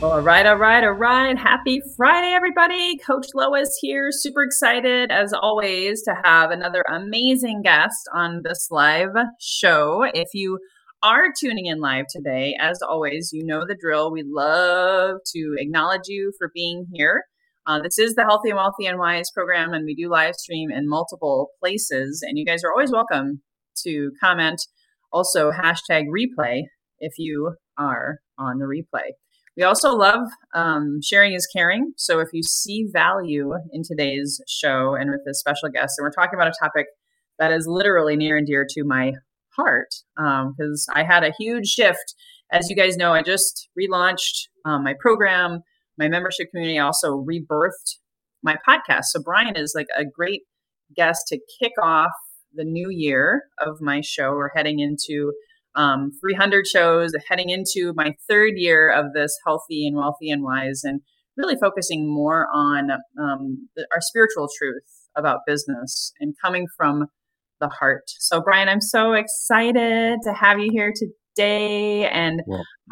All right, all right, all right. Happy Friday, everybody. Coach Lois here. Super excited, as always, to have another amazing guest on this live show. If you are tuning in live today, as always, you know the drill. We love to acknowledge you for being here. Uh, this is the Healthy and Wealthy and Wise program, and we do live stream in multiple places. And you guys are always welcome to comment. Also, hashtag replay if you are on the replay. We also love um, sharing is caring. So if you see value in today's show and with this special guest, and we're talking about a topic that is literally near and dear to my heart, because um, I had a huge shift. As you guys know, I just relaunched um, my program, my membership community. Also rebirthed my podcast. So Brian is like a great guest to kick off the new year of my show. We're heading into um, 300 shows, heading into my third year of this healthy and wealthy and wise, and really focusing more on um, the, our spiritual truth about business and coming from the heart. So, Brian, I'm so excited to have you here today. And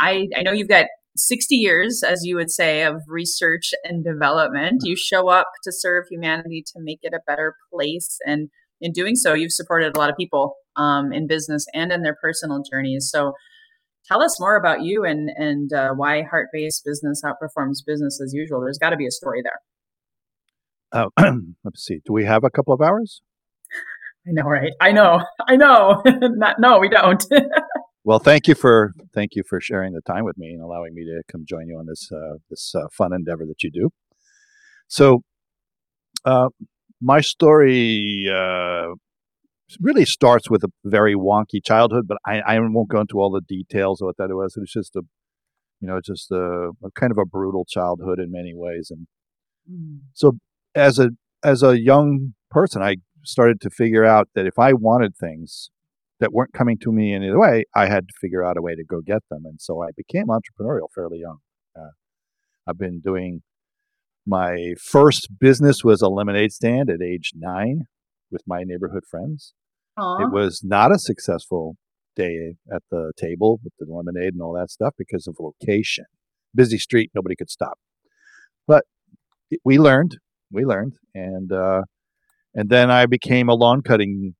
I, I know you've got 60 years, as you would say, of research and development. You show up to serve humanity to make it a better place. And in doing so, you've supported a lot of people um, in business and in their personal journeys. So tell us more about you and and uh, why heart based business outperforms business as usual. There's got to be a story there. Uh, let's see. Do we have a couple of hours? I know, right? I know, I know. Not, no, we don't. well, thank you for thank you for sharing the time with me and allowing me to come join you on this uh, this uh, fun endeavor that you do. So, uh, my story uh, really starts with a very wonky childhood, but I, I won't go into all the details of what that was. It was just a, you know, just a, a kind of a brutal childhood in many ways. And mm. so as a, as a young person, I started to figure out that if I wanted things that weren't coming to me in any way, I had to figure out a way to go get them. And so I became entrepreneurial fairly young. Uh, I've been doing my first business was a lemonade stand at age nine with my neighborhood friends. Aww. It was not a successful day at the table with the lemonade and all that stuff because of location. Busy street, nobody could stop. But we learned, we learned, and uh, and then I became a lawn cutting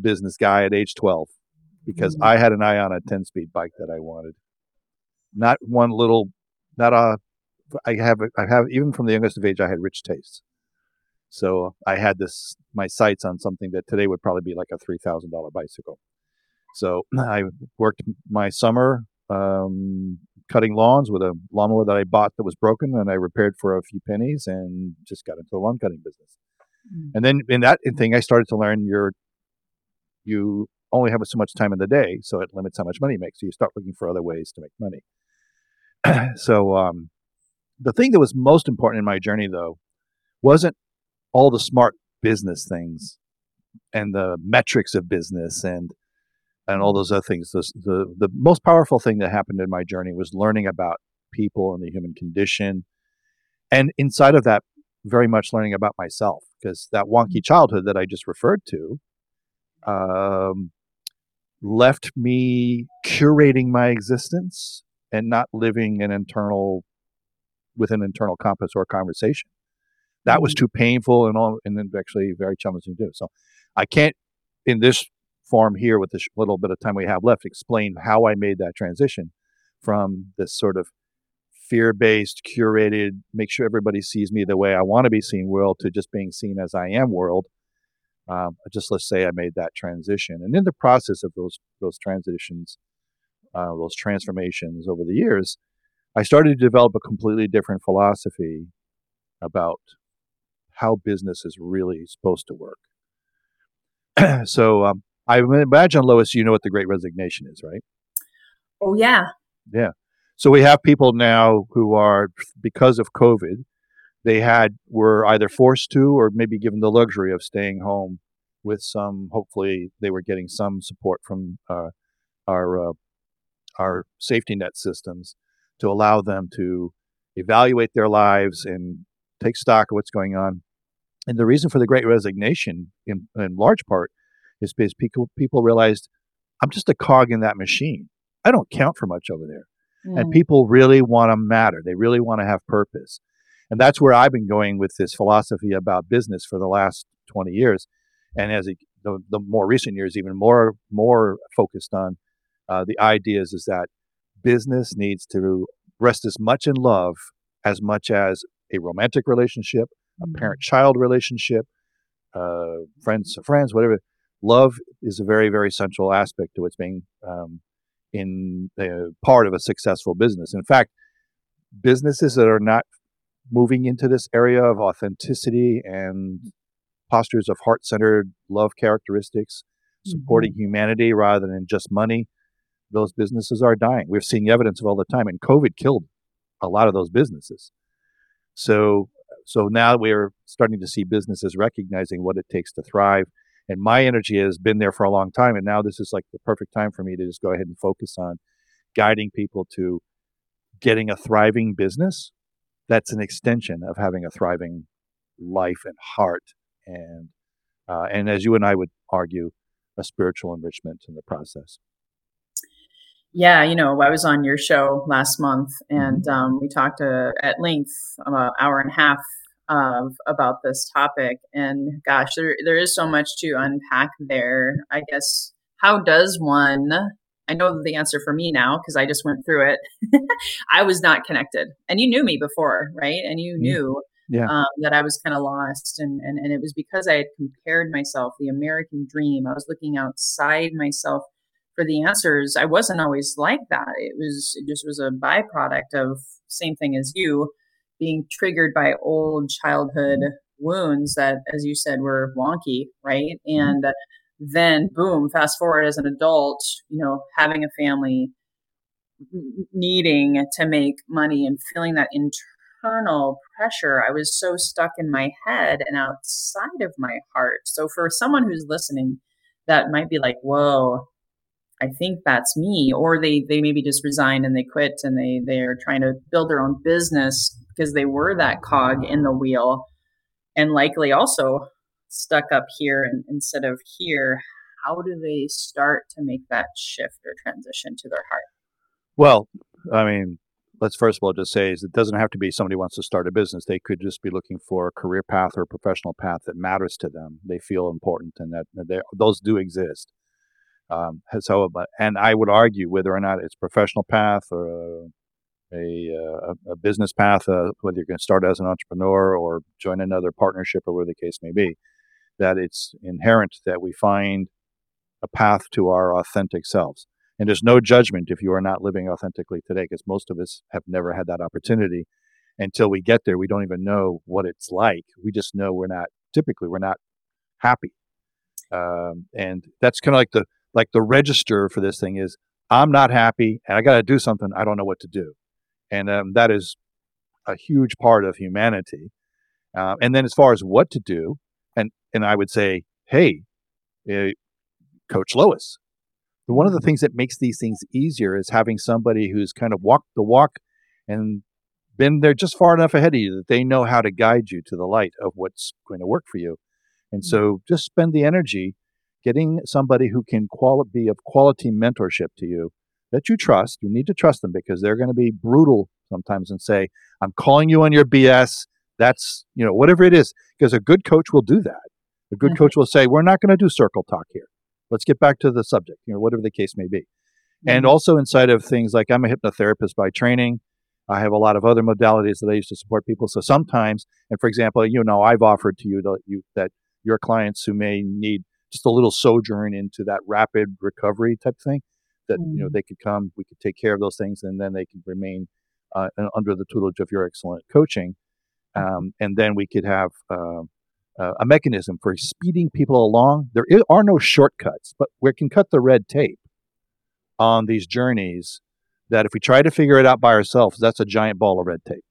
business guy at age twelve because mm-hmm. I had an eye on a ten speed bike that I wanted. Not one little, not a. I have, I have even from the youngest of age, I had rich tastes. So I had this my sights on something that today would probably be like a three thousand dollar bicycle. So I worked my summer um, cutting lawns with a lawnmower that I bought that was broken, and I repaired for a few pennies, and just got into the lawn cutting business. Mm. And then in that thing, I started to learn you're you only have so much time in the day, so it limits how much money you make. So you start looking for other ways to make money. so um, the thing that was most important in my journey, though, wasn't all the smart business things and the metrics of business and and all those other things. The, the the most powerful thing that happened in my journey was learning about people and the human condition, and inside of that, very much learning about myself because that wonky childhood that I just referred to um, left me curating my existence and not living an internal with an internal compass or conversation that was mm-hmm. too painful and all, and then actually very challenging to do. So I can't, in this form here with this little bit of time we have left, explain how I made that transition from this sort of fear-based, curated, make sure everybody sees me the way I want to be seen world to just being seen as I am world Um, just let's say I made that transition, and in the process of those those transitions, uh, those transformations over the years, I started to develop a completely different philosophy about how business is really supposed to work. so um, I imagine, Lois, you know what the Great Resignation is, right? Oh yeah. Yeah. So we have people now who are because of COVID, they had were either forced to or maybe given the luxury of staying home with some. Hopefully, they were getting some support from uh, our uh, our safety net systems to allow them to evaluate their lives and take stock of what's going on. And the reason for the Great Resignation, in, in large part, is because people people realized I'm just a cog in that machine. I don't count for much over there. Mm. And people really want to matter. They really want to have purpose. And that's where I've been going with this philosophy about business for the last 20 years. And as it, the, the more recent years, even more more focused on uh, the ideas is that business needs to rest as much in love as much as a romantic relationship, a mm. parent-child relationship, uh, friends to friends, whatever. Love is a very, very central aspect to what's being um, in part of a successful business. In fact, businesses that are not moving into this area of authenticity and postures of heart-centered love characteristics, supporting mm-hmm. humanity rather than just money, those businesses are dying. We're seeing evidence of all the time, and COVID killed a lot of those businesses. So, so now we're starting to see businesses recognizing what it takes to thrive and my energy has been there for a long time. And now this is like the perfect time for me to just go ahead and focus on guiding people to getting a thriving business that's an extension of having a thriving life and heart and uh, and as you and I would argue, a spiritual enrichment in the process. Yeah, you know, I was on your show last month, and mm-hmm. um, we talked uh, at length, about an hour and a half of about this topic. And gosh, there there is so much to unpack there. I guess how does one I know the answer for me now because I just went through it. I was not connected. And you knew me before, right? And you knew yeah. um, that I was kind of lost. And, and, and it was because I had compared myself, the American dream. I was looking outside myself for the answers. I wasn't always like that. It was, it just was a byproduct of same thing as you being triggered by old childhood wounds that, as you said, were wonky, right? Mm-hmm. And then, boom, fast forward as an adult, you know, having a family, needing to make money and feeling that internal pressure. I was so stuck in my head and outside of my heart. So, for someone who's listening, that might be like, whoa, I think that's me. Or they, they maybe just resigned and they quit and they, they're trying to build their own business because they were that cog in the wheel and likely also stuck up here and, instead of here. How do they start to make that shift or transition to their heart? Well i mean let's first of all just say is it doesn't have to be somebody wants to start a business. They could just be looking for a career path or a professional path that matters to them. They feel important and that those do exist um, so and i would argue whether or not it's professional path or a a, uh, a business path, uh, whether you're going to start as an entrepreneur or join another partnership or whatever the case may be, that it's inherent that we find a path to our authentic selves. And there's no judgment if you are not living authentically today, because most of us have never had that opportunity. Until we get there, we don't even know what it's like. We just know we're not, typically, we're not happy. Um, and that's kind of like the like the register for this thing is I'm not happy and I got to do something. I don't know what to do and um, that is a huge part of humanity. Uh, and then as far as what to do, and and I would say, hey, uh, Coach Lois, one of the things that makes these things easier is having somebody who's kind of walked the walk and been there just far enough ahead of you that they know how to guide you to the light of what's going to work for you. And so mm-hmm. just spend the energy getting somebody who can quali- be of quality mentorship to you that you trust. You need to trust them because they're going to be brutal sometimes and say, I'm calling you on your BS. That's, you know, whatever it is. Because a good coach will do that. A good mm-hmm. coach will say, We're not going to do circle talk here. Let's get back to the subject, you know, whatever the case may be. Mm-hmm. And also inside of things like I'm a hypnotherapist by training. I have a lot of other modalities that I use to support people. So sometimes, and for example, you know, I've offered to you, to, you that your clients who may need just a little sojourn into that rapid recovery type thing that mm. you know mm. they could come we could take care of those things and then they can remain uh, under the tutelage of your excellent coaching mm. um, and then we could have uh, uh, a mechanism for speeding people along there are no shortcuts but we can cut the red tape on these journeys that if we try to figure it out by ourselves that's a giant ball of red tape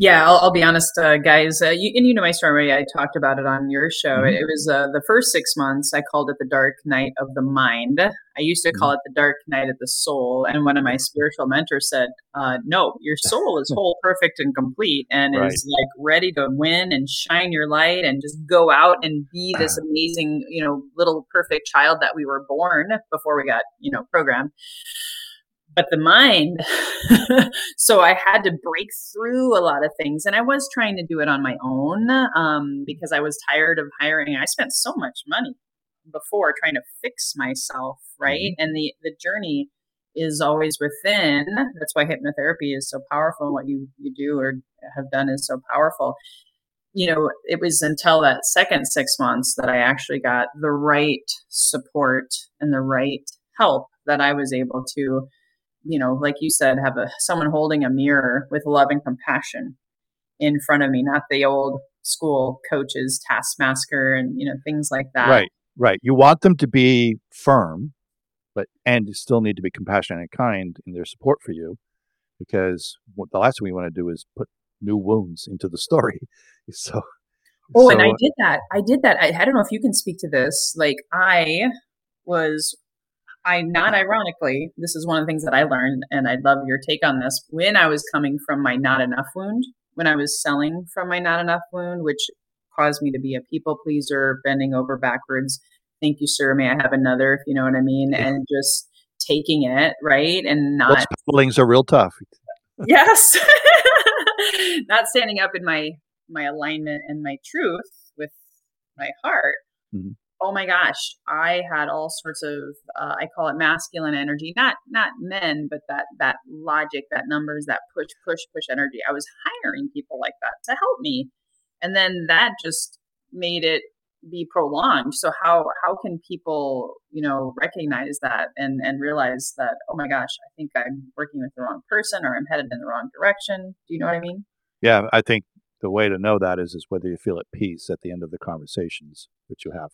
yeah, I'll, I'll be honest, uh, guys. Uh, you, and you know my story. I talked about it on your show. Mm-hmm. It, it, was uh, the first six months. I called it the dark night of the mind. I used to call mm-hmm. it the dark night of the soul. And one of my spiritual mentors said, uh, "No, your soul is whole, perfect, and complete, and right. is like ready to win and shine your light and just go out and be this amazing, you know, little perfect child that we were born before we got, you know, programmed." But the mind so i had to break through a lot of things and i was trying to do it on my own um, because i was tired of hiring. I spent so much money before trying to fix myself right? Mm-hmm. and the the journey is always within. That's why hypnotherapy is so powerful and what you you do or have done is so powerful. You know it was until that second six months that i actually got the right support and the right help that i was able to you know, like you said, have a someone holding a mirror with love and compassion in front of me, not the old school coaches, taskmaster, and you know things like that. Right, right. You want them to be firm, but and still need to be compassionate and kind in their support for you, because what the last thing we want to do is put new wounds into the story. So. Oh, so, and I did that. I did that. I, I don't know if you can speak to this. Like I was I not ironically, this is one of the things that I learned, and I'd love your take on this. When I was coming from my not enough wound, when I was selling from my not enough wound, which caused me to be a people pleaser, bending over backwards. Thank you, sir. May I have another? If you know what I mean, yeah. and just taking it right and not. Those are real tough. yes, not standing up in my my alignment and my truth with my heart. Mm-hmm oh my gosh, I had all sorts of uh, I call it masculine energy, not not men, but that that logic, that numbers, that push push push energy. I was hiring people like that to help me, and then that just made it be prolonged. So how how can people you know recognize that and and realize that oh my gosh, I think I'm working with the wrong person or I'm headed in the wrong direction. Do you know what I mean? Yeah, I think the way to know that is is whether you feel at peace at the end of the conversations that you have.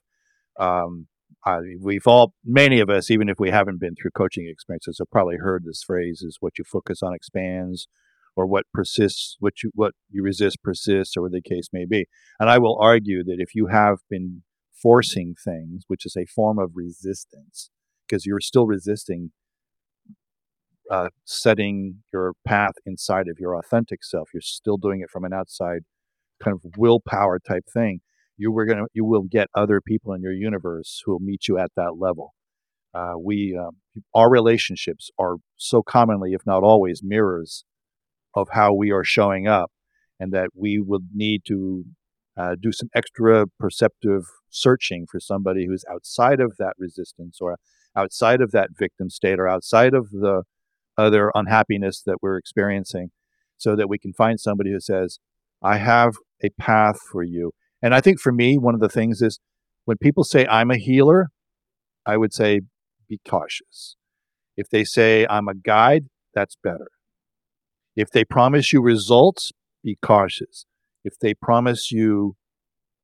Um, I, we've all, many of us, even if we haven't been through coaching experiences, have probably heard this phrase: "Is what you focus on expands." or what persists, what you what you resist persists, or what the case may be. And I will argue that if you have been forcing things, which is a form of resistance, because you're still resisting uh, setting your path inside of your authentic self, you're still doing it from an outside kind of willpower type thing you were gonna you will get other people in your universe who will meet you at that level. Uh, we um, our relationships are so commonly, if not always, mirrors of how we are showing up, and that we would need to uh, do some extra perceptive searching for somebody who's outside of that resistance or outside of that victim state or outside of the other unhappiness that we're experiencing, so that we can find somebody who says, "I have a path for you." And I think for me, one of the things is when people say I'm a healer, I would say be cautious. If they say I'm a guide, that's better. If they promise you results, be cautious. If they promise you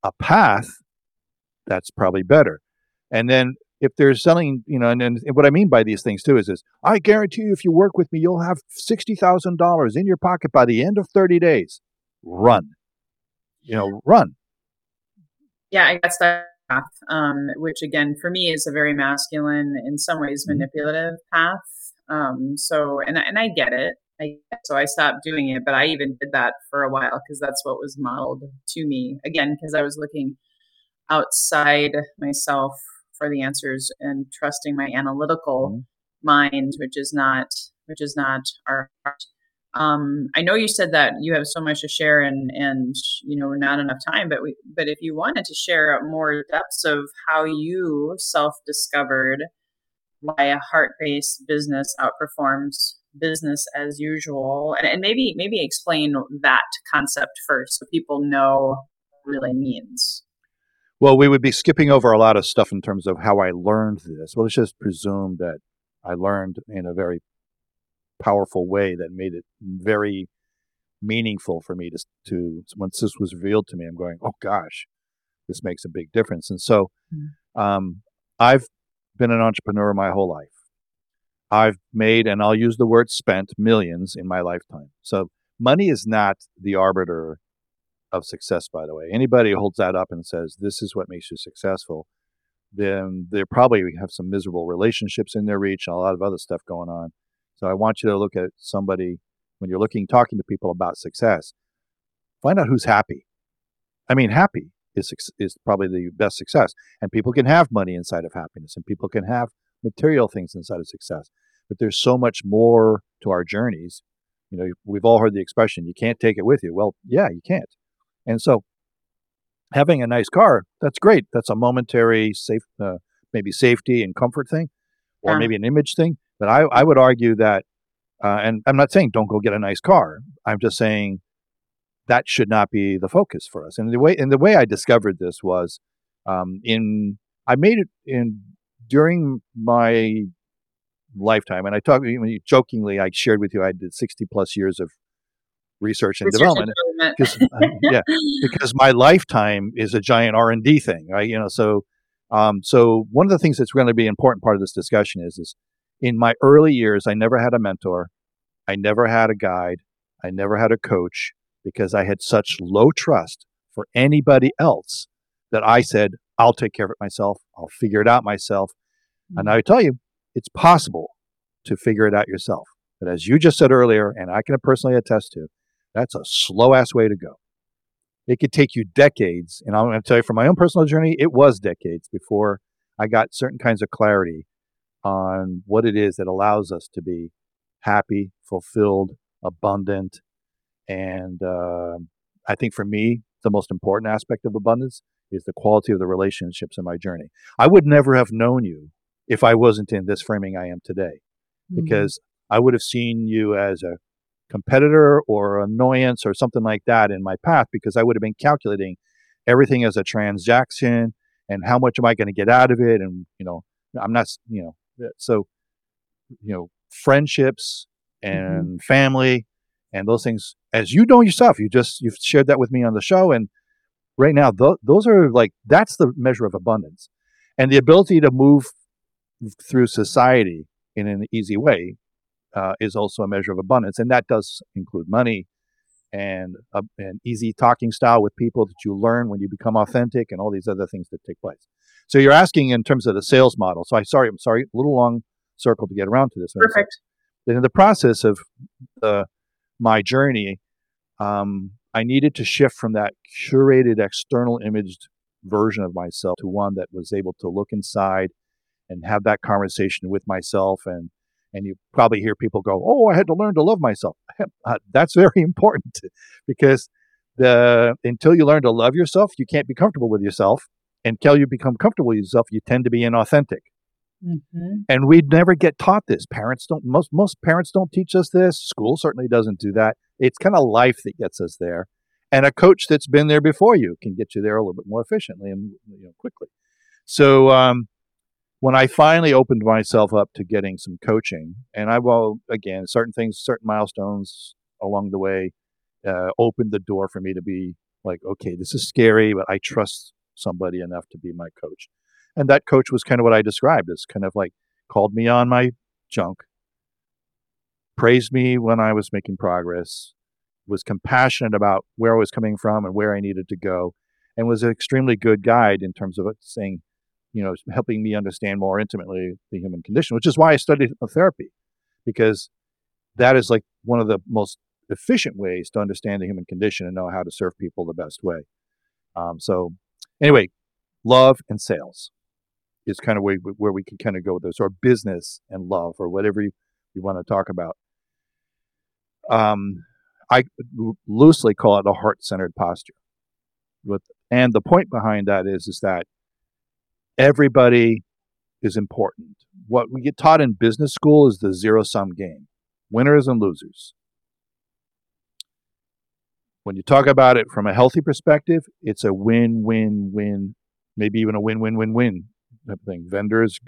a path, that's probably better. And then if they're selling, you know, and, and what I mean by these things too is this I guarantee you, if you work with me, you'll have $60,000 in your pocket by the end of 30 days. Run. You know, run yeah, I guess that path, um, which again for me is a very masculine, in some ways mm-hmm. manipulative path. Um, so, and and I get it. I, so I stopped doing it, but I even did that for a while because that's what was modeled to me. Again, because I was looking outside myself for the answers and trusting my analytical mm-hmm. mind, which is not which is not our heart. Um, I know you said that you have so much to share and and you know not enough time, but we but if you wanted to share more depths of how you self discovered why a heart based business outperforms business as usual, and, and maybe maybe explain that concept first so people know what it really means. Well, we would be skipping over a lot of stuff in terms of how I learned this. Well, let's just presume that I learned in a very powerful way that made it very meaningful for me to, to once this was revealed to me, I'm going, oh gosh, this makes a big difference. And so mm. um, I've been an entrepreneur my whole life. I've made, and I'll use the word spent, millions in my lifetime. So money is not the arbiter of success, by the way. Anybody holds that up and says, this is what makes you successful, then they probably have some miserable relationships in their reach and a lot of other stuff going on. So I want you to look at somebody when you're looking, talking to people about success. Find out who's happy. I mean, happy is is probably the best success, and people can have money inside of happiness, and people can have material things inside of success. But there's so much more to our journeys. You know, we've all heard the expression, "You can't take it with you." Well, yeah, you can't. And so, having a nice car, that's great. That's a momentary safe, uh, maybe safety and comfort thing, or yeah. maybe an image thing. But I, I would argue that, uh, and I'm not saying don't go get a nice car. I'm just saying that should not be the focus for us. And the way and the way I discovered this was um, in I made it in during my lifetime, and I talked jokingly. I shared with you I did 60 plus years of research and research development, because, uh, yeah, because my lifetime is a giant R and D thing, right? You know, so um, so one of the things that's going to be an important part of this discussion is is in my early years, I never had a mentor. I never had a guide. I never had a coach because I had such low trust for anybody else that I said, I'll take care of it myself. I'll figure it out myself. Mm-hmm. And I tell you, it's possible to figure it out yourself. But as you just said earlier, and I can personally attest to, that's a slow ass way to go. It could take you decades. And I'm going to tell you from my own personal journey, it was decades before I got certain kinds of clarity on what it is that allows us to be happy, fulfilled, abundant. And uh, I think for me, the most important aspect of abundance is the quality of the relationships in my journey. I would never have known you if I wasn't in this framing I am today, mm-hmm. because I would have seen you as a competitor or annoyance or something like that in my path because I would have been calculating everything as a transaction and how much am I going to get out of it and you know I'm not you know so, you know, friendships mm-hmm. and mm-hmm. family and those things, as you know yourself, you just, you've shared that with me on the show. And right now, th- those are like, that's the measure of abundance. And the ability to move through society in an easy way uh, is also a measure of abundance. And that does include money and uh, an easy talking style with people that you learn when you become authentic and all these other things that take place. So you're asking in terms of the sales model. So I sorry, I'm sorry, a little long circle to get around to this. Perfect. But in the process of uh, my journey, um, I needed to shift from that curated external imaged version of myself to one that was able to look inside and have that conversation with myself and and you probably hear people go, "Oh, I had to learn to love myself." Uh, that's very important because the until you learn to love yourself, you can't be comfortable with yourself, until you become comfortable with yourself, you tend to be inauthentic. Mm-hmm. And we'd never get taught this. Parents don't most most parents don't teach us this. School certainly doesn't do that. It's kind of life that gets us there. And a coach that's been there before you can get you there a little bit more efficiently and you know, quickly. So um, when I finally opened myself up to getting some coaching, and I will again certain things, certain milestones along the way, uh, opened the door for me to be like, okay, this is scary, but I trust somebody enough to be my coach. And that coach was kind of what I described as kind of like called me on my junk, praised me when I was making progress, was compassionate about where I was coming from and where I needed to go, and was an extremely good guide in terms of saying, you know, helping me understand more intimately the human condition, which is why I studied therapy, because that is like one of the most efficient ways to understand the human condition and know how to serve people the best way. Um, so Anyway, love and sales is kind of where, where we can kind of go with this, or business and love, or whatever you, you want to talk about. Um, I loosely call it a heart-centered posture. With, and the point behind that is, is that everybody is important. What we get taught in business school is the zero-sum game, winners and losers. When you talk about it from a healthy perspective, it's a win win win maybe even a win-win-win-win type of thing. Vendors,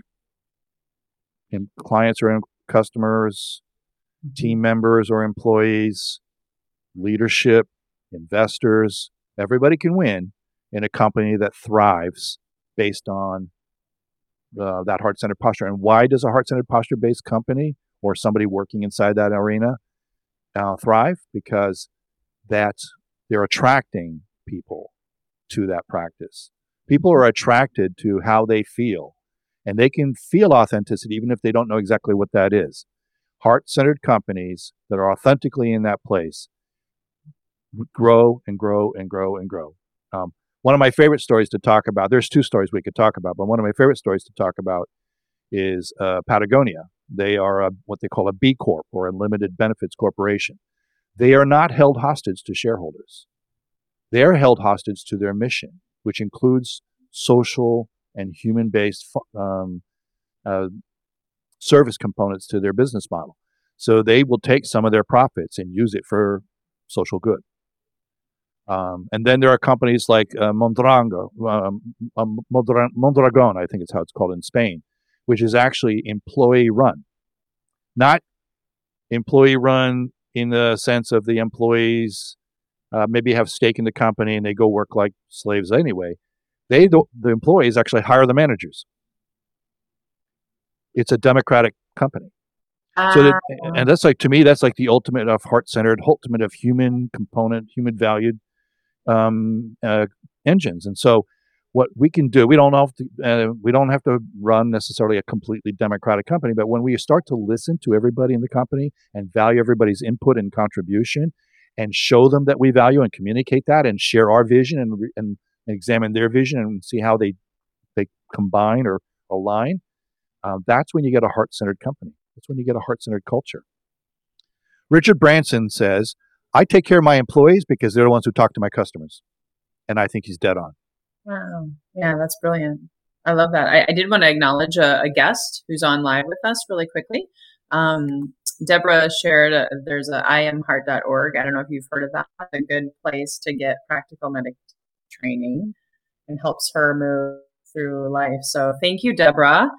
and clients or customers, mm-hmm. team members or employees, leadership, investors, everybody can win in a company that thrives based on uh, that heart centered posture. And why does a heart centered posture based company or somebody working inside that arena uh, thrive? Because that they're attracting people to that practice. People are attracted to how they feel, and they can feel authenticity even if they don't know exactly what that is. Heart centered companies that are authentically in that place grow and grow and grow and grow. Um, one of my favorite stories to talk about, there's two stories we could talk about, but one of my favorite stories to talk about is uh, Patagonia. They are a, what they call a B Corp or a limited benefits corporation. They are not held hostage to shareholders. They are held hostage to their mission, which includes social and human based um, uh, service components to their business model. So they will take some of their profits and use it for social good. Um, and then there are companies like uh, Mondragon, um, um, Mondragon, I think it's how it's called in Spain, which is actually employee run. Not employee run in the sense of the employees uh, maybe have stake in the company and they go work like slaves anyway. They the employees actually hire the managers. It's a democratic company. So that, ah. and that's like to me, that's like the ultimate of heart centered, ultimate of human component, human valued um, uh, engines. And so, what we can do, we don't have to, uh, we don't have to run necessarily a completely democratic company, but when we start to listen to everybody in the company and value everybody's input and contribution, and show them that we value and communicate that, and share our vision and and examine their vision and see how they they combine or align, uh, that's when you get a heart centered company. That's when you get a heart centered culture. Richard Branson says, I take care of my employees because they're the ones who talk to my customers. And I think he's dead on. Wow. Yeah, that's brilliant. I love that. I, I did want to acknowledge a, a, guest who's on live with us really quickly. Um, Deborah shared a, there's a imheart.org. I don't know if you've heard of that. It's a good place to get practical medic training and helps her move through life. So thank you, Deborah,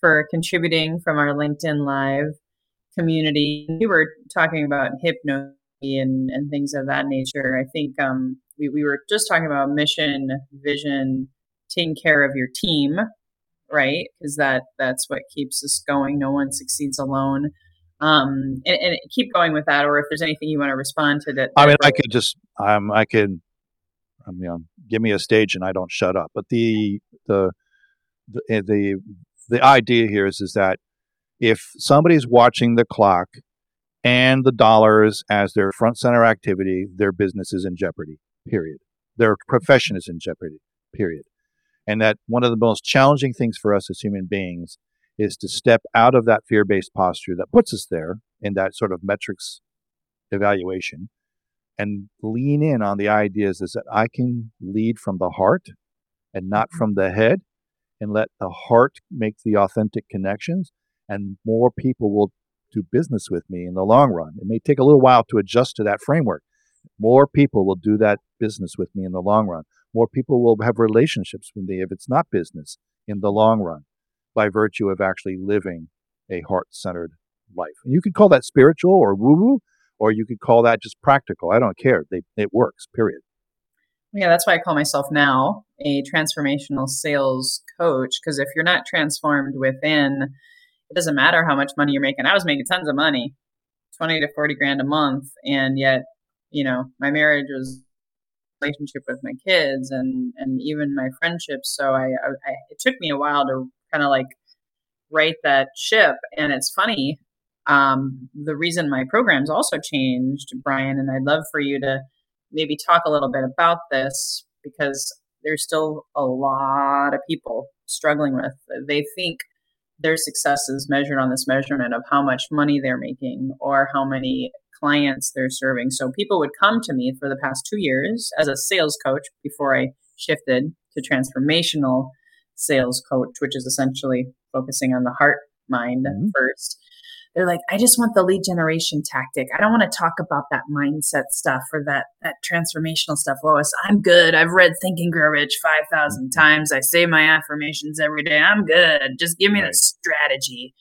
for contributing from our LinkedIn Live community. We were talking about hypnosis and, and things of that nature. I think um, we, we were just talking about mission, vision, taking care of your team, right? Because that that's what keeps us going. No one succeeds alone. Um, and, and, keep going with that, or if there's anything you want to respond to that. I mean, I could just, um, I could, I mean, give me a stage and I don't shut up. But the the the eh, the, the idea here is is that if somebody's watching the clock and the dollars as their front center activity, their business is in jeopardy, period. Their profession is in jeopardy, period. And that one of the most challenging things for us as human beings is to step out of that fear based posture that puts us there in that sort of metrics evaluation and lean in on the ideas is that I can lead from the heart and not mm-hmm. from the head and let the heart make the authentic connections and more people will do business with me in the long run. It may take a little while to adjust to that framework. More people will do that business with me in the long run. More people will have relationships with me if it's not business in the long run by virtue of actually living a heart centered life. And you could call that spiritual or woo woo, or you could call that just practical. I don't care. They, it works, period. Yeah, that's why I call myself now a transformational sales coach. Because if you're not transformed within, it doesn't matter how much money you're making. I was making tons of money, 20 to 40 grand a month. And yet, you know, my marriage was relationship with my kids and, and even my friendships. So I, I, I it took me a while to kind of like right that ship. And it's funny. Um, the reason my programs also changed, Brian, and I'd love for you to maybe talk a little bit about this because there's still a lot of people struggling with. They think their success is measured on this measurement of how much money they're making or how many clients they're serving. So people would come to me for the past two years as a sales coach before I shifted to transformational sales coach, which is essentially focusing on the heart mind mm-hmm. first. they're like, I just want the lead generation tactic. I don't want to talk about that mindset stuff or that that transformational stuff. Lois, I'm good. I've read Think and Grow Rich five thousand mm-hmm. times. I say my affirmations every day. I'm good. Just give me right. the strategy.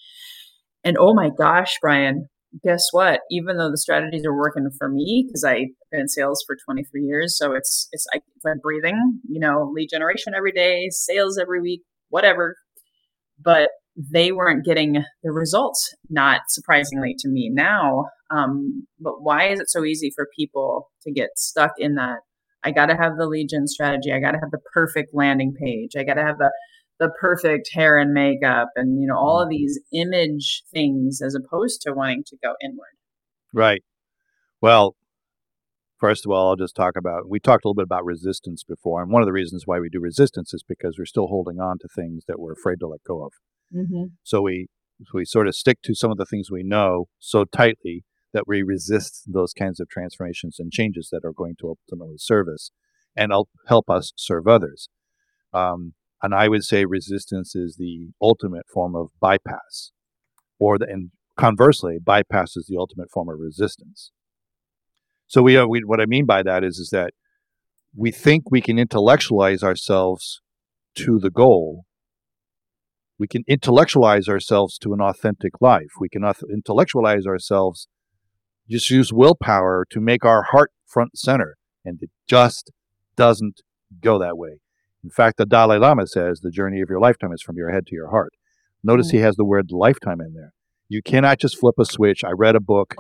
And oh my gosh, Brian, guess what? Even though the strategies are working for me, because I've been in sales for 23 years, so it's it's I, it's like breathing. You know, lead generation every day, sales every week, whatever. But they weren't getting the results, not surprisingly to me now. Um, but why is it so easy for people to get stuck in that? I got to have the gen strategy. I got to have the perfect landing page. I got to have the the perfect hair and makeup and you know all of these image things as opposed to wanting to go inward. Right. Well, first of all, I'll just talk about we talked a little bit about resistance before, and one of the reasons why we do resistance is because we're still holding on to things that we're afraid to let go of. Mm-hmm. So we so we sort of stick to some of the things we know so tightly that we resist those kinds of transformations and changes that are going to ultimately serve us and help us serve others. Um, and I would say resistance is the ultimate form of bypass, or the, and conversely, bypass is the ultimate form of resistance. So we, uh, we what I mean by that is is that we think we can intellectualize ourselves to the goal we can intellectualize ourselves to an authentic life. We can intellectualize ourselves, just use willpower to make our heart front center. And it just doesn't go that way. In fact, the Dalai Lama says the journey of your lifetime is from your head to your heart. Notice mm-hmm. he has the word lifetime in there. You cannot just flip a switch. I read a book.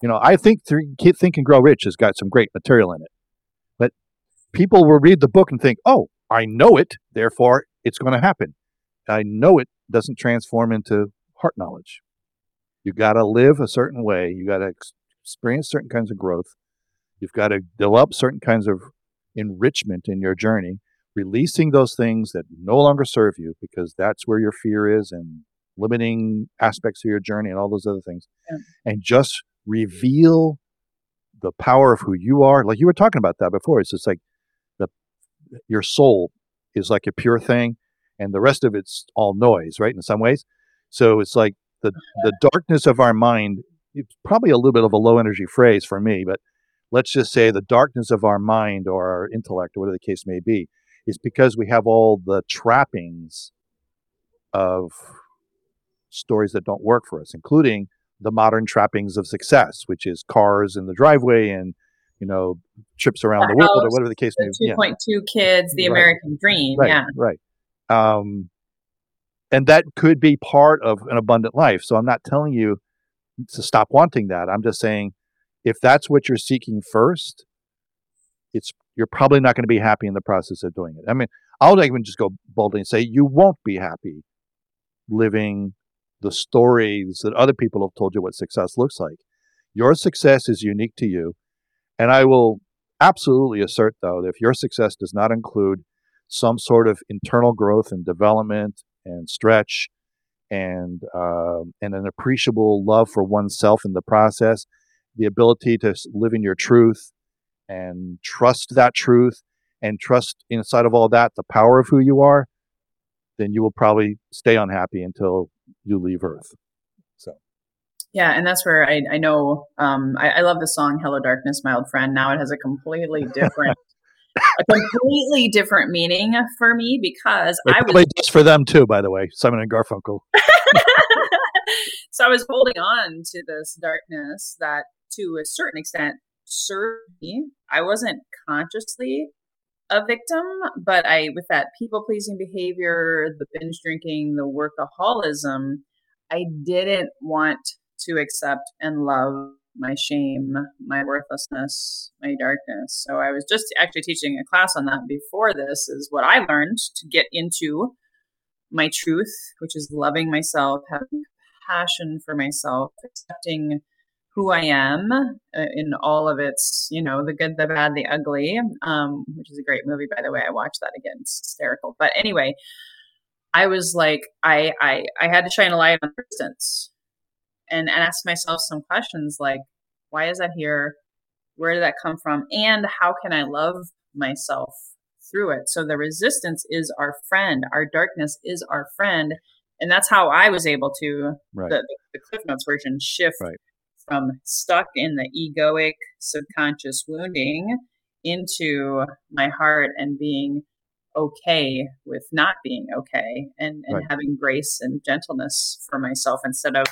You know, I think Think and Grow Rich has got some great material in it. But people will read the book and think, oh, I know it, therefore it's going to happen. I know it doesn't transform into heart knowledge. You got to live a certain way. You got to experience certain kinds of growth. You've got to develop certain kinds of enrichment in your journey, releasing those things that no longer serve you because that's where your fear is and limiting aspects of your journey and all those other things. Yeah. And just reveal the power of who you are. Like you were talking about that before. It's just like the your soul is like a pure thing and the rest of it's all noise, right? In some ways. So it's like the the darkness of our mind. It's probably a little bit of a low energy phrase for me, but let's just say the darkness of our mind or our intellect or whatever the case may be is because we have all the trappings of stories that don't work for us, including the modern trappings of success, which is cars in the driveway and you know trips around the, the world or whatever the case may be. Two point two kids, the right. American dream. Right, yeah, right. Um, and that could be part of an abundant life. So I'm not telling you to stop wanting that. I'm just saying if that's what you're seeking first, it's you're probably not going to be happy in the process of doing it. I mean, I'll even just go boldly and say you won't be happy living the stories that other people have told you what success looks like. Your success is unique to you. And I will absolutely assert, though, that if your success does not include some sort of internal growth and development and stretch and uh, and an appreciable love for oneself in the process, the ability to live in your truth and trust that truth and trust inside of all that the power of who you are, then you will probably stay unhappy until you leave Earth. So. Yeah, and that's where I, I know um, I, I love the song "Hello Darkness, My Old Friend." Now it has a completely different a completely different meaning for me because it I was just for them too, by the way, Simon and Garfunkel. so I was holding on to this darkness that, to a certain extent, served me. I wasn't consciously a victim, but I, with that people pleasing behavior, the binge drinking, the workaholism, I didn't want to accept and love my shame, my worthlessness, my darkness. So I was just actually teaching a class on that before this is what I learned to get into my truth, which is loving myself, having passion for myself, accepting who I am uh, in all of its, you know, the good, the bad, the ugly, um, which is a great movie, by the way. I watched that again. It's hysterical. But anyway, I was like, I, I, I had to shine a light on resistance and, and ask myself some questions like, why is that here? Where did that come from? And how can I love myself through it? So the resistance is our friend. Our darkness is our friend. and that's how I was able to Right. the, the Cliff Notes version shift Right. From stuck in the egoic subconscious wounding into my heart and being okay with not being okay and, and Right. having grace and gentleness for myself instead of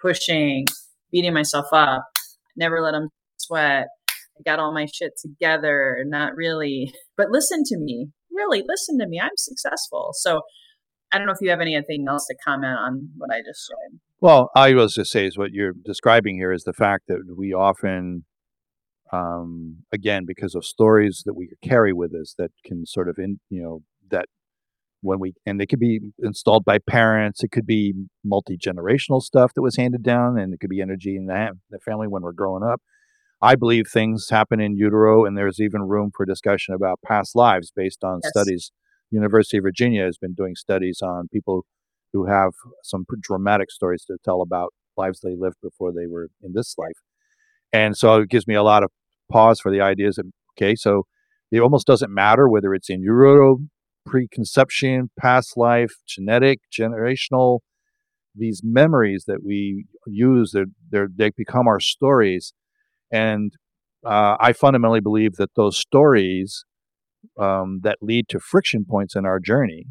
pushing, beating myself up, never let them sweat. I got all my shit together, not really, but listen to me. Really listen to me. I'm successful. So I don't know if you have anything else to comment on what I just shared. Well, I was just say is what you're describing here is the fact that we often, um, again, because of stories that we carry with us that can sort of in you know that when we and they could be installed by parents, it could be multi generational stuff that was handed down, and it could be energy in the, the family when we're growing up. I believe things happen in utero, and there's even room for discussion about past lives based on Yes. studies. University of Virginia has been doing studies on people who have some dramatic stories to tell about lives they lived before they were in this life. And so it gives me a lot of pause for the ideas okay, so it almost doesn't matter whether it's in utero, preconception, past life, genetic, generational, these memories that we use, they're, they're, they become our stories. And uh, I fundamentally believe that those stories um, that lead to friction points in our journey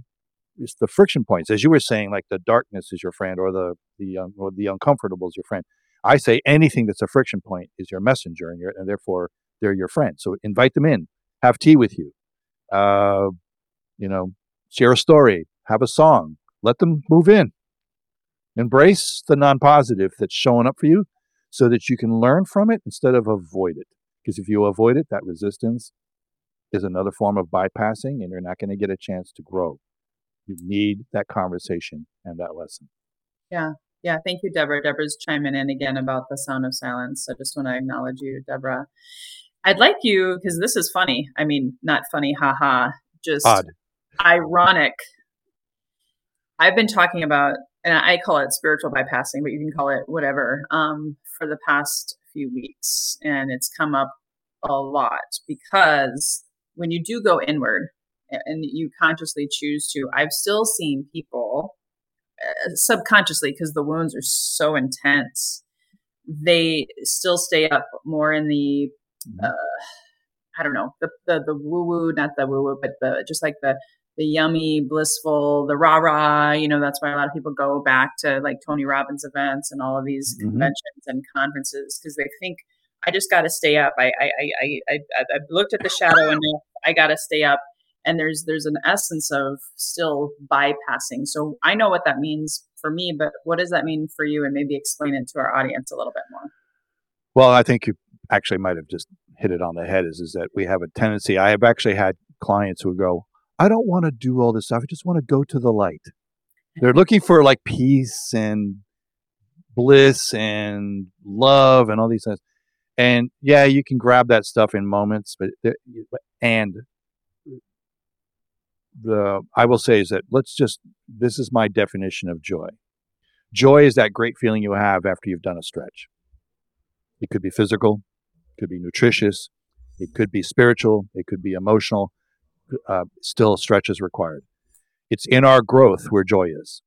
it's the friction points, as you were saying, like the darkness is your friend, or the the um, or the uncomfortable is your friend. I say anything that's a friction point is your messenger, and, and therefore they're your friend. So invite them in, have tea with you, uh, you know, share a story, have a song, let them move in, embrace the non-positive that's showing up for you, so that you can learn from it instead of avoid it. Because if you avoid it, that resistance is another form of bypassing, and you're not going to get a chance to grow. You need that conversation and that lesson. Yeah. Yeah. Thank you, Deborah. Deborah's chiming in again about the sound of silence. I just want to acknowledge you, Deborah. I'd like you, because this is funny. I mean, not funny, haha, just Odd. ironic. I've been talking about, and I call it spiritual bypassing, but you can call it whatever, um, for the past few weeks. And it's come up a lot because when you do go inward and you consciously choose to, I've still seen people uh, subconsciously because the wounds are so intense. They still stay up more in the, Mhm. uh, I don't know, the the, the woo woo, not the woo woo, but the just like the the yummy, blissful, the rah rah. You know, that's why a lot of people go back to like Tony Robbins events and all of these Mhm. conventions and conferences because they think I just got to stay up. I I I I I I've looked at the shadow and I got to stay up. And there's there's an essence of still bypassing. So I know what that means for me, but what does that mean for you? And maybe explain it to our audience a little bit more. Well, I think you actually might have just hit it on the head. Is is that we have a tendency? I have actually had clients who go, "I don't want to do all this stuff. I just want to go to the light." They're looking for like peace and bliss and love and all these things. And yeah, you can grab that stuff in moments, but and the I will say is that let's just this is my definition of joy. Joy is that great feeling you have after you've done a stretch. It could be physical, it could be nutritious, it could be spiritual, it could be emotional. Uh, still, stretch is required. It's in our growth where joy is.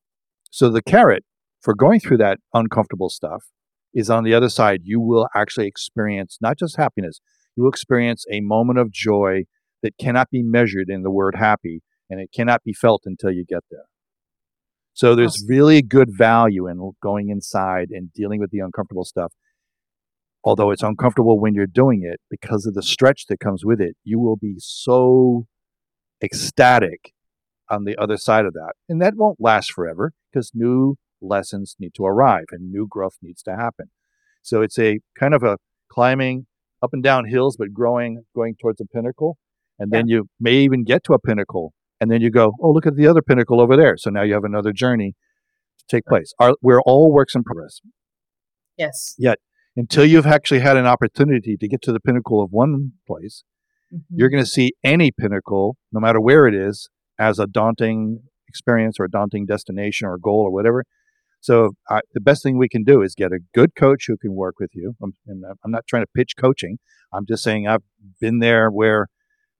So the carrot for going through that uncomfortable stuff is on the other side. You will actually experience not just happiness, you will experience a moment of joy that cannot be measured in the word happy, and it cannot be felt until you get there. So there's Awesome. really good value in going inside and dealing with the uncomfortable stuff. Although it's uncomfortable when you're doing it, because of the stretch that comes with it, you will be so ecstatic on the other side of that. And that won't last forever because new lessons need to arrive and new growth needs to happen. So it's a kind of a climbing up and down hills, but growing, going towards a pinnacle. And then you may even get to a pinnacle. And then you go, oh, look at the other pinnacle over there. So now you have another journey to take place. Our, we're all works in progress Yes. Yet, until you've actually had an opportunity to get to the pinnacle of one place. Mm-hmm. You're going to see any pinnacle, no matter where it is, as a daunting experience or a daunting destination or goal or whatever. So I, the best thing we can do is get a good coach who can work with you. I'm, and I'm not trying to pitch coaching. I'm just saying I've been there where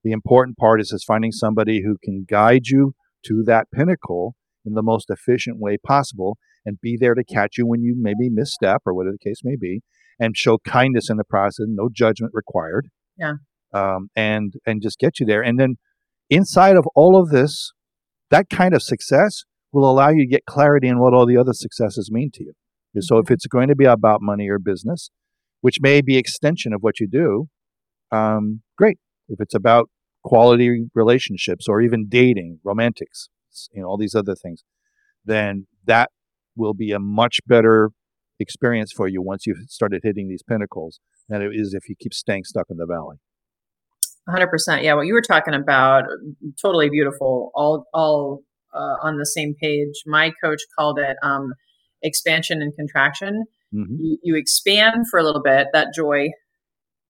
the important part is is finding somebody who can guide you to that pinnacle in the most efficient way possible and be there to catch you when you maybe misstep or whatever the case may be and show kindness in the process no judgment required. Yeah. Um, and and just get you there. And then inside of all of this that kind of success will allow you to get clarity in what all the other successes mean to you. So if mm-hmm. it's going to be about money or business which may be extension of what you do um, great if it's about quality relationships or even dating romantics you know all these other things then that will be a much better experience for you once you've started hitting these pinnacles than it is if you keep staying stuck in the valley. 100% yeah what you were talking about totally beautiful. All all uh, on the same page. My coach called it um, expansion and contraction. Mm-hmm. you, you expand for a little bit. That joy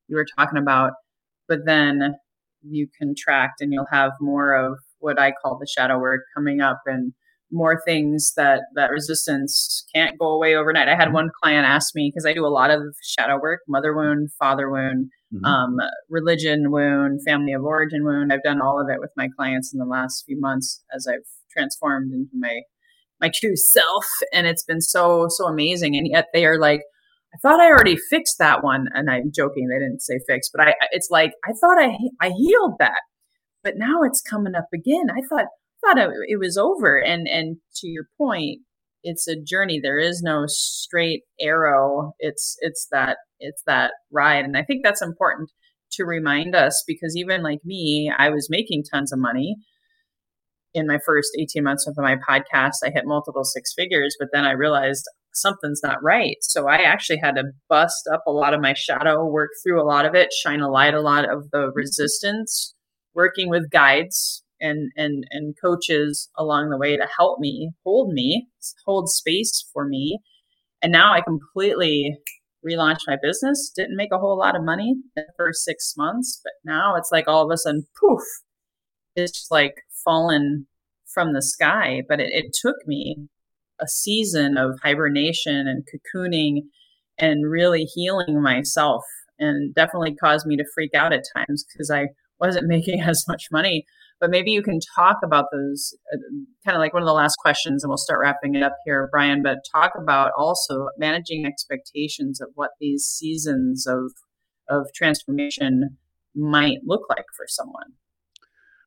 you were talking about but then you contract and you'll have more of what I call the shadow work coming up and more things that that resistance can't go away overnight. I had mm-hmm. one client ask me because I do a lot of shadow work, mother wound, father wound, mm-hmm. um, religion wound, family of origin wound. I've done all of it with my clients in the last few months as I've transformed into my my true self, and it's been so so amazing. And yet they are like, I thought I already fixed that one, and I'm joking. They didn't say fix, but I it's like I thought I I healed that but now it's coming up again. I thought thought it was over. And and to your point, it's a journey. There is no straight arrow. It's it's that it's that ride, and I think that's important to remind us because even like me, I was making tons of money in my first 18 months of my podcast. I hit multiple six figures, but then I realized something's not right. So I actually had to bust up a lot of my shadow, work through a lot of it, shine a light a lot of the resistance working with guides and and and coaches along the way to help me hold me hold space for me. And now i completely relaunched my business. Didn't make a whole lot of money in the first six months but now it's like all of a sudden poof it's like fallen from the sky. But it, it took me a season of hibernation and cocooning and really healing myself and definitely caused me to freak out at times because i wasn't making as much money. But maybe you can talk about those, uh, kind of like one of the last questions, and we'll start wrapping it up here, Brian. But talk about also managing expectations of what these seasons of of transformation might look like for someone.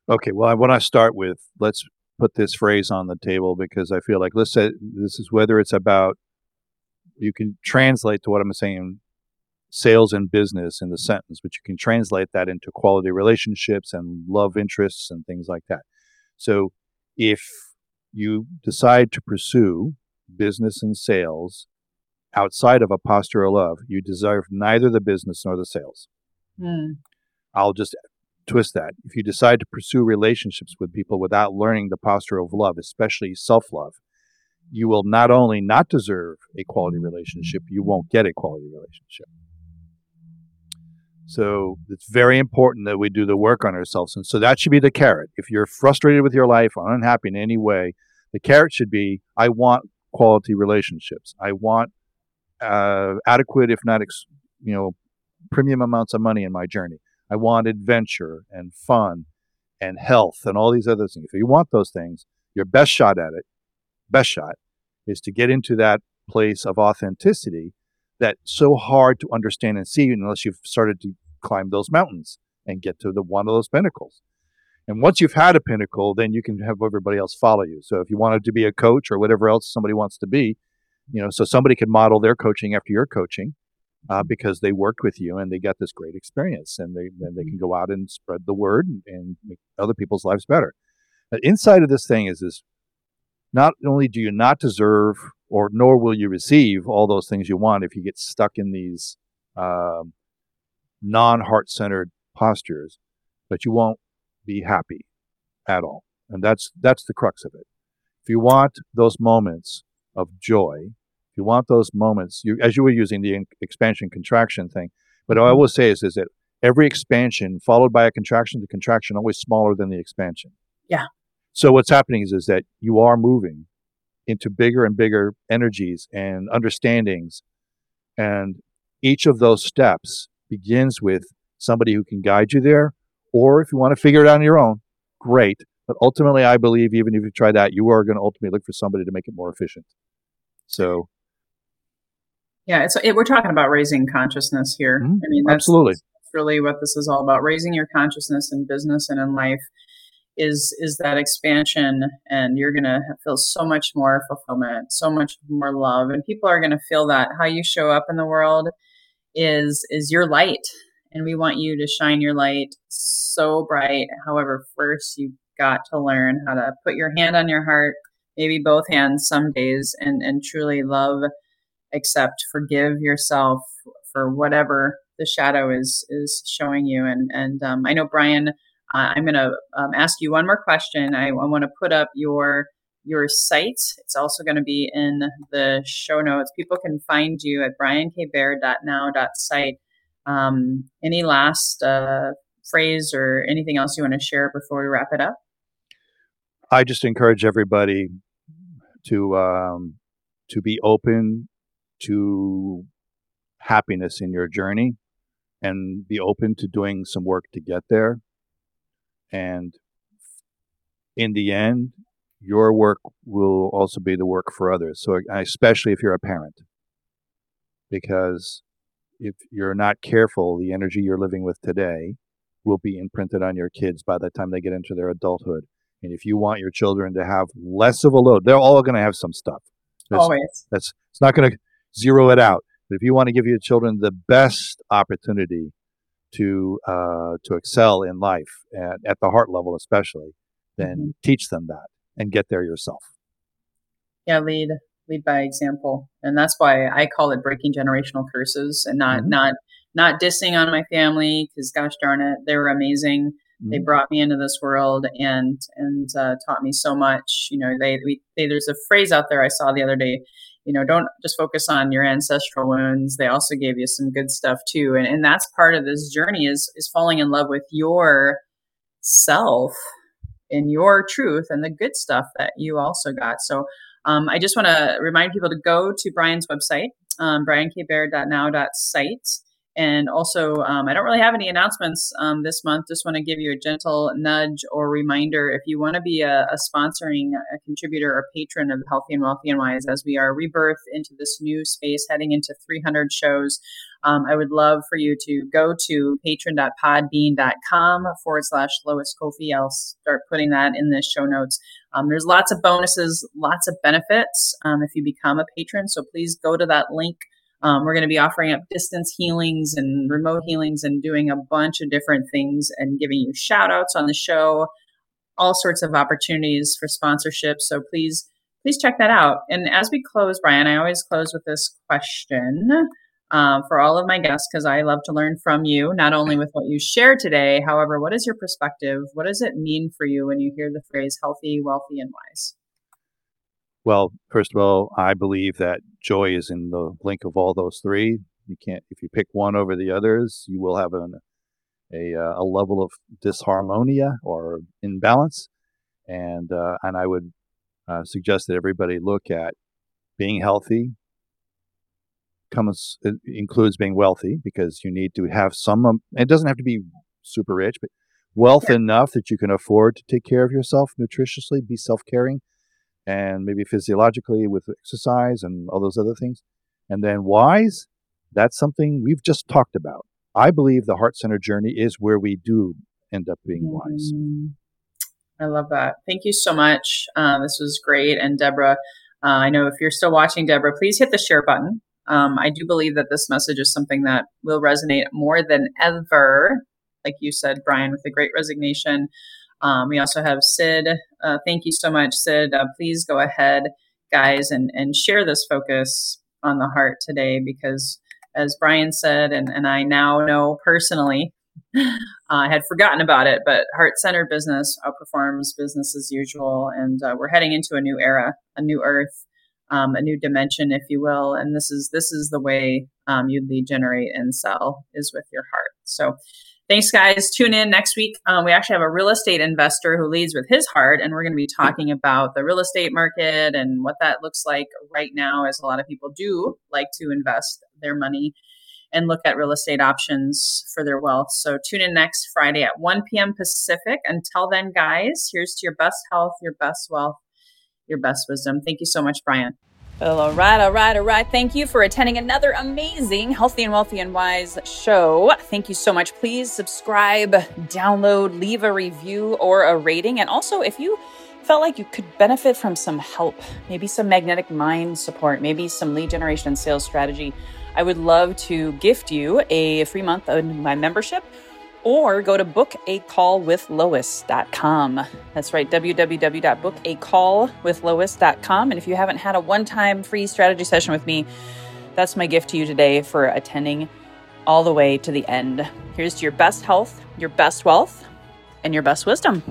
Okay, well, I want to start with let's put this phrase on the table because I feel like let's say this is whether it's about you can translate to what I'm saying sales and business in the sentence, but you can translate that into quality relationships and love interests and things like that. So if you decide to pursue business and sales outside of a posture of love, you deserve neither the business nor the sales. Mm. I'll just twist that. If you decide to pursue relationships with people without learning the posture of love, especially self love, you will not only not deserve a quality relationship, you won't get a quality relationship. So it's very important that we do the work on ourselves. And so that should be the carrot. If you're frustrated with your life or unhappy in any way, the carrot should be I want quality relationships. I want uh, adequate, if not, ex- you know, premium amounts of money in my journey. I want adventure and fun and health and all these other things. If you want those things, your best shot at it, best shot, is to get into that place of authenticity that's so hard to understand and see unless you've started to climb those mountains and get to the one of those pinnacles. And once you've had a pinnacle, then you can have everybody else follow you. So if you wanted to be a coach or whatever else somebody wants to be, you know, so somebody could model their coaching after your coaching uh, because they worked with you and they got this great experience, and they then they can go out and spread the word and, and make other people's lives better. But inside of this thing is this: not only do you not deserve or nor will you receive all those things you want if you get stuck in these um, non-heart centered postures but you won't be happy at all. And that's that's the crux of it. If you want those moments of joy you want those moments you as you were using the expansion contraction thing but i mm-hmm. will say is is that every expansion followed by a contraction the contraction always smaller than the expansion yeah so what's happening is is that you are moving into bigger and bigger energies and understandings. And each of those steps begins with somebody who can guide you there. Or if you want to figure it out on your own, great. But ultimately, I believe even if you try that, you are going to ultimately look for somebody to make it more efficient. So, yeah, it's it, we're talking about raising consciousness here. Mm-hmm. I mean, that's, absolutely that's really what this is all about: raising your consciousness in business and in life is is that expansion and you're going to feel so much more fulfillment so much more love and people are going to feel that how you show up in the world is is your light and we want you to shine your light so bright however first you've got to learn how to put your hand on your heart maybe both hands some days and and truly love accept forgive yourself for whatever the shadow is is showing you and and um, i know brian uh, I'm going to um, ask you one more question. I, I want to put up your your site. It's also going to be in the show notes. People can find you at briankbaird.now.site. Um, any last uh, phrase or anything else you want to share before we wrap it up? I just encourage everybody to um, to be open to happiness in your journey and be open to doing some work to get there and in the end, your work will also be the work for others. So, especially if you're a parent, because if you're not careful, the energy you're living with today will be imprinted on your kids by the time they get into their adulthood. And if you want your children to have less of a load, they're all going to have some stuff. That's, Always. That's it's not going to zero it out. But if you want to give your children the best opportunity to uh, to excel in life at, at the heart level, especially, then mm-hmm. teach them that and get there yourself. Yeah, lead lead by example, and that's why I call it breaking generational curses and not mm-hmm. not not dissing on my family because gosh darn it, they were amazing. Mm-hmm. They brought me into this world and and uh, taught me so much. You know, they, we, they there's a phrase out there I saw the other day you know, don't just focus on your ancestral wounds. They also gave you some good stuff too. And, and that's part of this journey is, is falling in love with your self and your truth and the good stuff that you also got. So um, I just want to remind people to go to Brian's website, um, briankbaird.now.site. And also, um, I don't really have any announcements um, this month. Just want to give you a gentle nudge or reminder if you want to be a, a, sponsoring, a contributor, or patron of Healthy and Wealthy and Wise as we are rebirth into this new space, heading into 300 shows. Um, I would love for you to go to patron.podbean.com forward slash Lois Kofi. I'll start putting that in the show notes. Um, there's lots of bonuses, lots of benefits um, if you become a patron. So please go to that link um, we're going to be offering up distance healings and remote healings and doing a bunch of different things and giving you shout outs on the show, all sorts of opportunities for sponsorship. So please, please check that out. And as we close, Brian, I always close with this question uh, for all of my guests because I love to learn from you, not only with what you share today. However, what is your perspective? What does it mean for you when you hear the phrase healthy, wealthy, and wise? Well, first of all, I believe that joy is in the link of all those three. You can't, if you pick one over the others, you will have an, a uh, a level of disharmonia or imbalance, and uh, and I would uh, suggest that everybody look at being healthy. Comes it includes being wealthy because you need to have some. Um, it doesn't have to be super rich, but wealth yeah. enough that you can afford to take care of yourself nutritiously, be self caring and maybe physiologically with exercise and all those other things. And then wise, that's something we've just talked about. I believe the heart center journey is where we do end up being wise. Mm, I love that. Thank you so much. Uh, this was great. And Deborah, uh, I know if you're still watching, Deborah, please hit the share button. Um, I do believe that this message is something that will resonate more than ever. Like you said, Brian, with the great resignation. Um, we also have Sid. Uh, thank you so much, Sid. Uh, please go ahead, guys, and, and share this focus on the heart today because, as Brian said, and, and I now know personally, I had forgotten about it, but heart centered business outperforms business as usual. And uh, we're heading into a new era, a new earth. Um, a new dimension, if you will, and this is this is the way um, you lead generate and sell is with your heart. So, Thanks, guys. Tune in next week. Um, we actually have a real estate investor who leads with his heart, and we're going to be talking about the real estate market and what that looks like right now, as a lot of people do like to invest their money and look at real estate options for their wealth. So tune in next Friday at 1 p.m. Pacific. Until then, guys, here's to your best health, your best wealth, your best wisdom. Thank you so much, Brian. All right, all right, all right. Thank you for attending another amazing Healthy and Wealthy and Wise show. Thank you so much. Please subscribe, download, leave a review or a rating. And also, if you felt like you could benefit from some help, maybe some magnetic mind support, maybe some lead generation and sales strategy, I would love to gift you a free month of my membership or go to bookacallwithlois.com. That's right, www.bookacallwithlois.com. And if you haven't had a one time free strategy session with me, that's my gift to you today for attending all the way to the end. Here's to your best health, your best wealth, and your best wisdom.